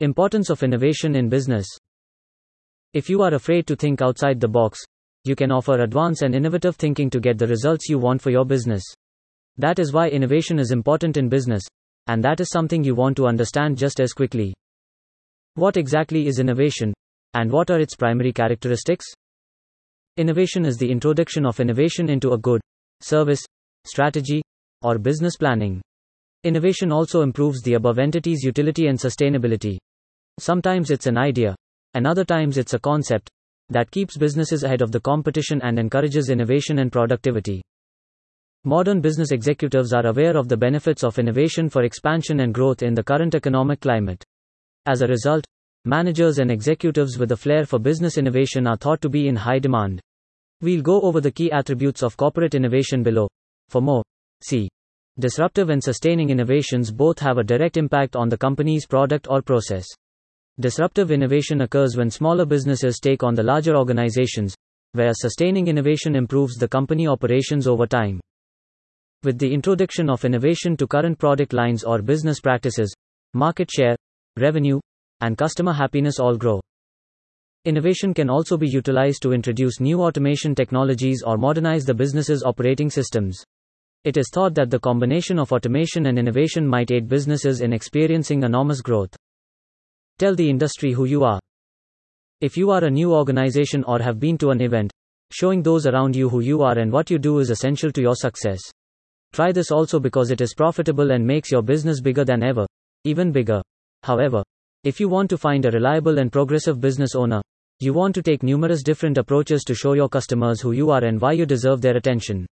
Importance of innovation in business. If you are afraid to think outside the box, you can offer advanced and innovative thinking to get the results you want for your business. That is why innovation is important in business, and that is something you want to understand just as quickly. What exactly is innovation, and what are its primary characteristics? Innovation is the introduction of innovation into a good, service, strategy, or business planning. Innovation also improves the above entity's utility and sustainability. Sometimes it's an idea, and other times it's a concept that keeps businesses ahead of the competition and encourages innovation and productivity. Modern business executives are aware of the benefits of innovation for expansion and growth in the current economic climate. As a result, managers and executives with a flair for business innovation are thought to be in high demand. We'll go over the key attributes of corporate innovation below. For more, see. Disruptive and sustaining innovations both have a direct impact on the company's product or process. Disruptive innovation occurs when smaller businesses take on the larger organizations, whereas sustaining innovation improves the company operations over time. With the introduction of innovation to current product lines or business practices, market share, revenue, and customer happiness all grow. Innovation can also be utilized to introduce new automation technologies or modernize the business's operating systems. It is thought that the combination of automation and innovation might aid businesses in experiencing enormous growth. Tell the industry who you are. If you are a new organization or have been to an event, showing those around you who you are and what you do is essential to your success. Try this also because it is profitable and makes your business bigger than ever, even bigger. However, if you want to find a reliable and progressive business owner, you want to take numerous different approaches to show your customers who you are and why you deserve their attention.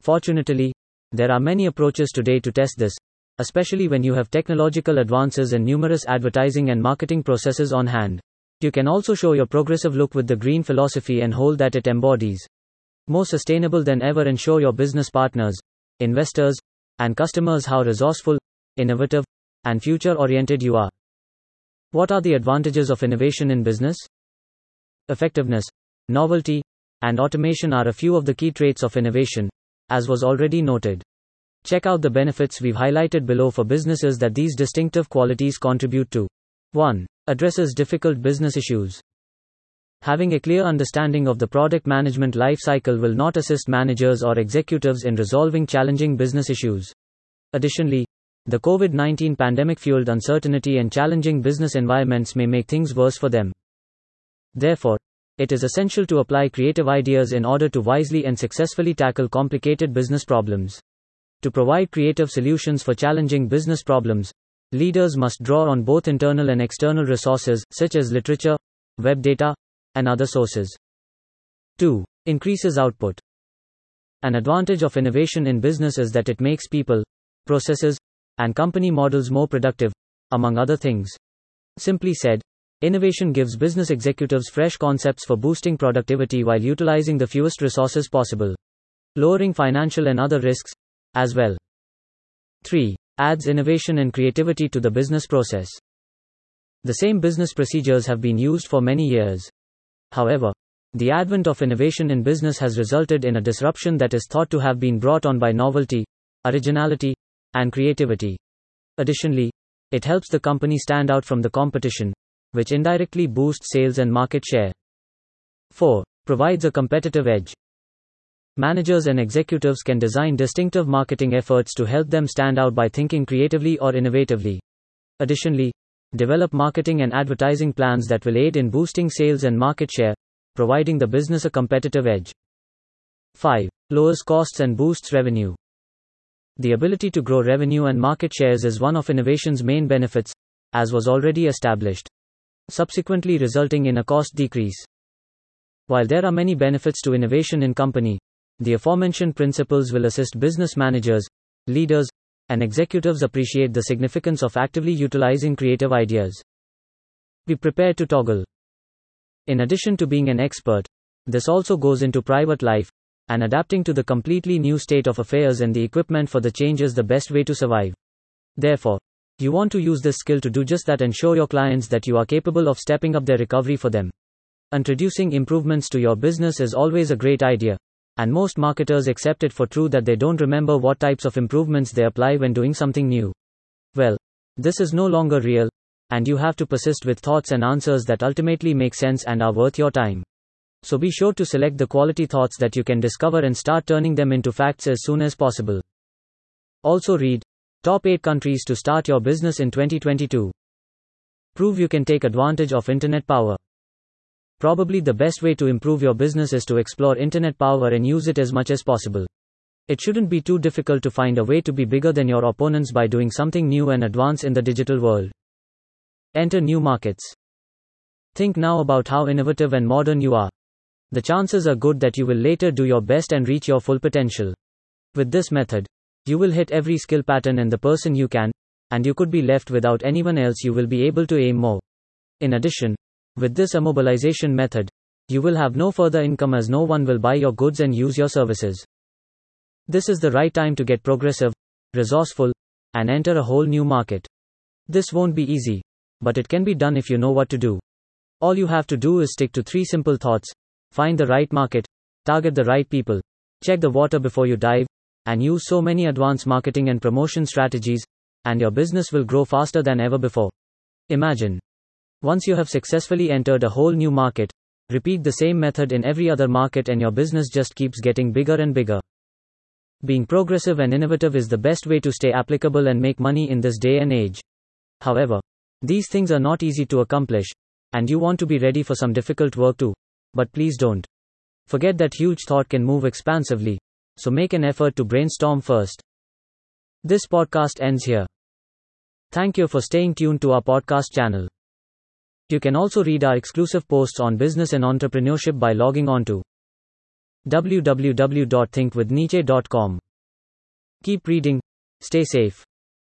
Fortunately, there are many approaches today to test this, especially when you have technological advances and numerous advertising and marketing processes on hand. You can also show your progressive look with the green philosophy and hold that it embodies. More sustainable than ever and show your business partners, investors, and customers how resourceful, innovative, and future oriented you are. What are the advantages of innovation in business? Effectiveness, novelty, and automation are a few of the key traits of innovation, as was already noted. Check out the benefits we've highlighted below for businesses that these distinctive qualities contribute to. 1. Addresses difficult business issues. Having a clear understanding of the product management lifecycle will not assist managers or executives in resolving challenging business issues. Additionally, the COVID 19 pandemic fueled uncertainty and challenging business environments may make things worse for them. Therefore, it is essential to apply creative ideas in order to wisely and successfully tackle complicated business problems. To provide creative solutions for challenging business problems, leaders must draw on both internal and external resources, such as literature, web data, and other sources. 2. Increases output. An advantage of innovation in business is that it makes people, processes, and company models more productive, among other things. Simply said, innovation gives business executives fresh concepts for boosting productivity while utilizing the fewest resources possible, lowering financial and other risks as well. 3. Adds innovation and creativity to the business process. The same business procedures have been used for many years. However, the advent of innovation in business has resulted in a disruption that is thought to have been brought on by novelty, originality, and creativity. Additionally, it helps the company stand out from the competition, which indirectly boosts sales and market share. 4. Provides a competitive edge. Managers and executives can design distinctive marketing efforts to help them stand out by thinking creatively or innovatively. Additionally, develop marketing and advertising plans that will aid in boosting sales and market share, providing the business a competitive edge. 5. Lowers costs and boosts revenue. The ability to grow revenue and market shares is one of innovation's main benefits, as was already established, subsequently resulting in a cost decrease. While there are many benefits to innovation in company, the aforementioned principles will assist business managers, leaders, and executives appreciate the significance of actively utilizing creative ideas. Be prepared to toggle. In addition to being an expert, this also goes into private life, and adapting to the completely new state of affairs and the equipment for the change is the best way to survive. Therefore, you want to use this skill to do just that and show your clients that you are capable of stepping up their recovery for them. Introducing improvements to your business is always a great idea, and most marketers accept it for true that they don't remember what types of improvements they apply when doing something new. Well, this is no longer real, and you have to persist with thoughts and answers that ultimately make sense and are worth your time. So be sure to select the quality thoughts that you can discover and start turning them into facts as soon as possible. Also read Top 8 countries to start your business in 2022. Prove you can take advantage of internet power. Probably the best way to improve your business is to explore internet power and use it as much as possible. It shouldn't be too difficult to find a way to be bigger than your opponents by doing something new and advance in the digital world. Enter new markets. Think now about how innovative and modern you are. The chances are good that you will later do your best and reach your full potential. With this method, you will hit every skill pattern in the person you can, and you could be left without anyone else you will be able to aim more. In addition, with this immobilization method, you will have no further income as no one will buy your goods and use your services. This is the right time to get progressive, resourceful, and enter a whole new market. This won't be easy, but it can be done if you know what to do. All you have to do is stick to three simple thoughts find the right market, target the right people, check the water before you dive, and use so many advanced marketing and promotion strategies, and your business will grow faster than ever before. Imagine once you have successfully entered a whole new market, repeat the same method in every other market and your business just keeps getting bigger and bigger. Being progressive and innovative is the best way to stay applicable and make money in this day and age. However, these things are not easy to accomplish, and you want to be ready for some difficult work too. But please don't. Forget that huge thought can move expansively, so make an effort to brainstorm first. This podcast ends here. Thank you for staying tuned to our podcast channel. You can also read our exclusive posts on business and entrepreneurship by logging on to www.thinkwithniche.com. Keep reading, stay safe.